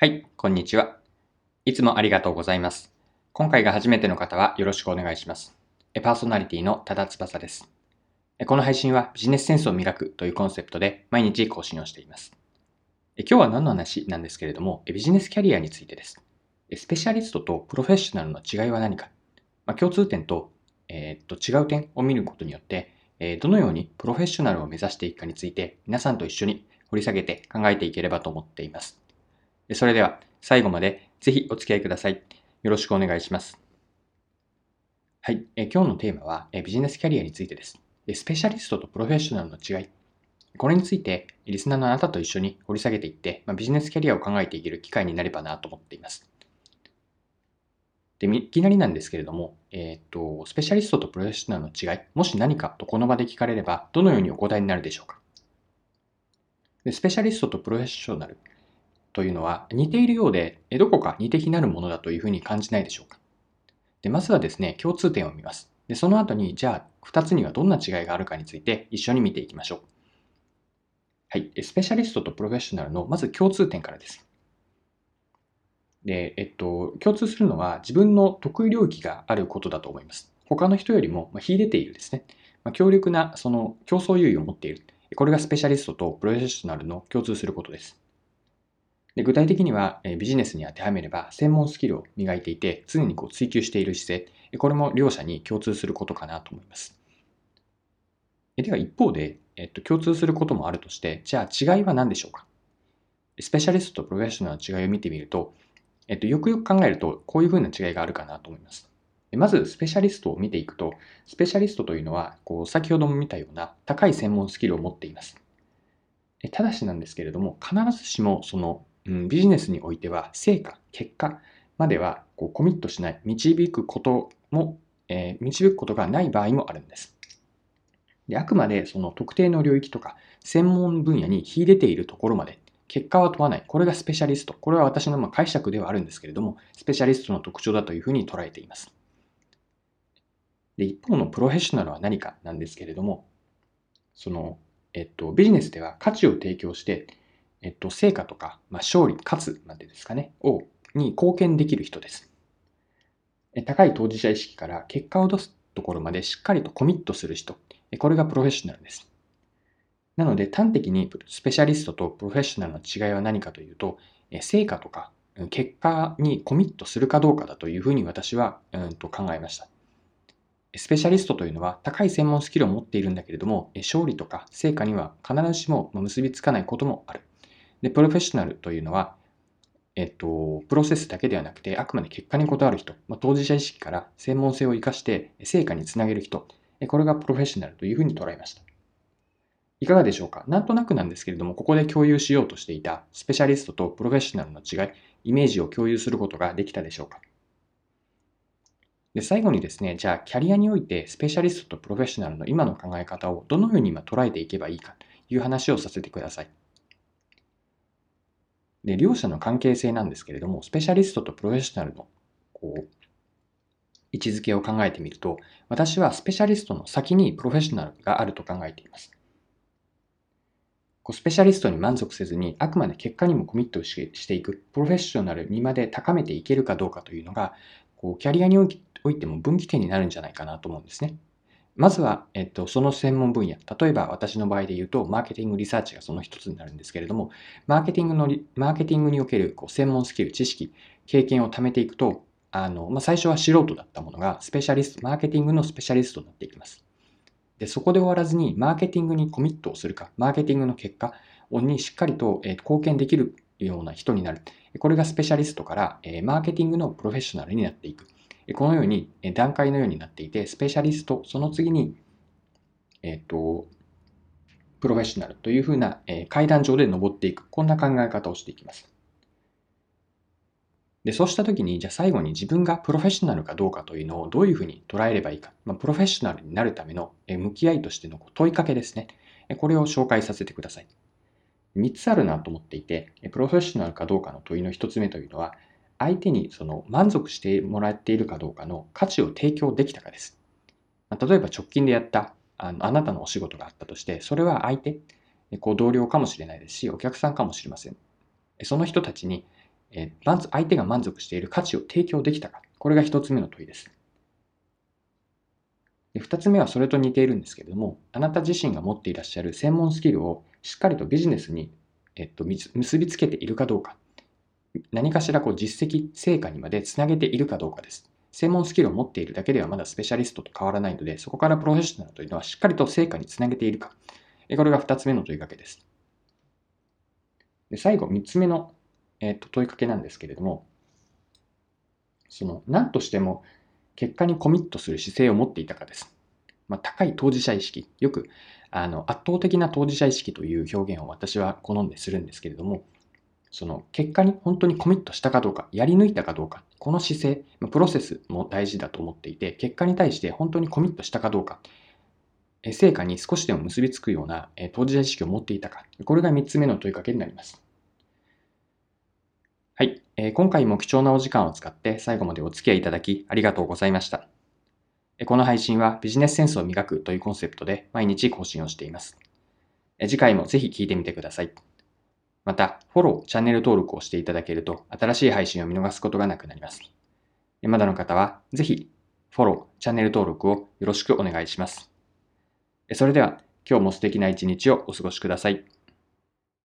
はい、こんにちは。いつもありがとうございます。今回が初めての方はよろしくお願いします。パーソナリティの多田翼です。この配信はビジネスセンスを磨くというコンセプトで毎日更新をしています。今日は何の話なんですけれども、ビジネスキャリアについてです。スペシャリストとプロフェッショナルの違いは何か、まあ、共通点と,、えーっと違う点を見ることによって、えどのようにプロフェッショナルを目指していくかについて皆さんと一緒に掘り下げて考えていければと思っています。それでは最後までぜひお付き合いください。よろしくお願いします。はい。え今日のテーマはえビジネスキャリアについてです。スペシャリストとプロフェッショナルの違い。これについてリスナーのあなたと一緒に掘り下げていって、まあ、ビジネスキャリアを考えていける機会になればなと思っています。で、いきなりなんですけれども、えーっと、スペシャリストとプロフェッショナルの違い、もし何かとこの場で聞かれれば、どのようにお答えになるでしょうか。でスペシャリストとプロフェッショナルというのは似ているようで、どこか似て非なるものだというふうに感じないでしょうか。でまずはですね、共通点を見ます。でその後に、じゃあ、2つにはどんな違いがあるかについて一緒に見ていきましょう。はい。スペシャリストとプロフェッショナルのまず共通点からです。で、えっと、共通するのは自分の得意領域があることだと思います。他の人よりも秀でているですね。ま、強力なその競争優位を持っている。これがスペシャリストとプロフェッショナルの共通することです。で具体的にはえビジネスに当てはめれば専門スキルを磨いていて常にこう追求している姿勢。これも両者に共通することかなと思います。では一方で、えっと、共通することもあるとしてじゃあ違いは何でしょうか？スペシャリストとプロフェッショナルの違いを見てみると、えっと、よくよく考えるとこういうふうな違いがあるかなと思います。まずスペシャリストを見ていくとスペシャリストというのはこう先ほども見たような高い専門スキルを持っています。ただしなんですけれども必ずしもそのうん、ビジネスにおいては成果、結果まではこうコミットしない、導くことも、えー導くことがない場合もあるんです。であくまでその特定の領域とか専門分野に秀でているところまで結果は問わない。これがスペシャリスト。これは私のま解釈ではあるんですけれども、スペシャリストの特徴だというふうに捉えています。で一方のプロフェッショナルは何かなんですけれども、その、えっと、ビジネスでは価値を提供して、えっと、成果とか、まあ、勝利、勝つまでですかね、を、に貢献できる人です。高い当事者意識から結果を出すところまでしっかりとコミットする人。これがプロフェッショナルです。なので、端的にスペシャリストとプロフェッショナルの違いは何かというと、成果とか結果にコミットするかどうかだというふうに私はうんと考えました。スペシャリストというのは高い専門スキルを持っているんだけれども、勝利とか成果には必ずしも結びつかないこともある。で、プロフェッショナルというのは、えっと、プロセスだけではなくて、あくまで結果にこだわる人、まあ、当事者意識から専門性を生かして成果につなげる人、これがプロフェッショナルというふうに捉えました。いかがでしょうか？なんとなくなんですけれども、ここで共有しようとしていたスペシャリストとプロフェッショナルの違い、イメージを共有することができたでしょうか？で最後にですね、じゃあキャリアにおいてスペシャリストとプロフェッショナルの今の考え方をどのように今捉えていけばいいかという話をさせてください。で、両者の関係性なんですけれども、スペシャリストとプロフェッショナルのこう位置づけを考えてみると、私はスペシャリストの先にプロフェッショナルがあると考えています。こうスペシャリストに満足せずに、あくまで結果にもコミットしていく、プロフェッショナルにまで高めていけるかどうかというのが、こうキャリアにおいても分岐点になるんじゃないかなと思うんですね。まずは、えっと、その専門分野。例えば私の場合で言うと、マーケティングリサーチがその一つになるんですけれども、マーケティングの、マーケティングにおけるこう専門スキル、知識、経験を貯めていくと、あの、まあ、最初は素人だったものが、スペシャリスト、マーケティングのスペシャリストになっていきます。で、そこで終わらずに、マーケティングにコミットをするか、マーケティングの結果にしっかりとえー貢献できるような人になる。これがスペシャリストから、えーマーケティングのプロフェッショナルになっていく。このように、段階のようになっていて、スペシャリスト、その次に、えっ、と、プロフェッショナルというふうな、階段上で登っていく。こんな考え方をしていきます。で、そうしたときに、じゃあ最後に自分がプロフェッショナルかどうかというのをどういうふうに捉えればいいか。まあ、プロフェッショナルになるための向き合いとしての問いかけですね。これを紹介させてください。3つあるなと思っていて、プロフェッショナルかどうかの問いの1つ目というのは、相手にその満足してもらっているかどうかの価値を提供できたかです。ま例えば直近でやったあのあなたのお仕事があったとして、それは相手、こう同僚かもしれないですし、お客さんかもしれません。その人たちにえまず相手が満足している価値を提供できたか。これが一つ目の問いです。で二つ目はそれと似ているんですけれども、あなた自身が持っていらっしゃる専門スキルをしっかりとビジネスに、えっと、結びつけているかどうか。何かしらこう実績、成果にまでつなげているかどうかです。専門スキルを持っているだけではまだスペシャリストと変わらないので、そこからプロフェッショナルというのはしっかりと成果につなげているか。これが2つ目の問いかけです。で最後、3つ目の、えー、と問いかけなんですけれども、その何としても結果にコミットする姿勢を持っていたかです。まあ、高い当事者意識、よくあの圧倒的な当事者意識という表現を私は好んでするんですけれども、その結果に本当にコミットしたかどうか、やり抜いたかどうか、この姿勢、プロセスも大事だと思っていて、結果に対して本当にコミットしたかどうか、成果に少しでも結びつくような当事者意識を持っていたか、これが3つ目の問いかけになります。はい、今回も貴重なお時間を使って最後までお付き合いいただきありがとうございました。この配信はビジネスセンスを磨くというコンセプトで毎日更新をしています。次回もぜひ聞いてみてください。また、フォロー、チャンネル登録をしていただけると、新しい配信を見逃すことがなくなります。まだの方は、ぜひ、フォロー、チャンネル登録をよろしくお願いします。それでは、今日も素敵な一日をお過ごしください。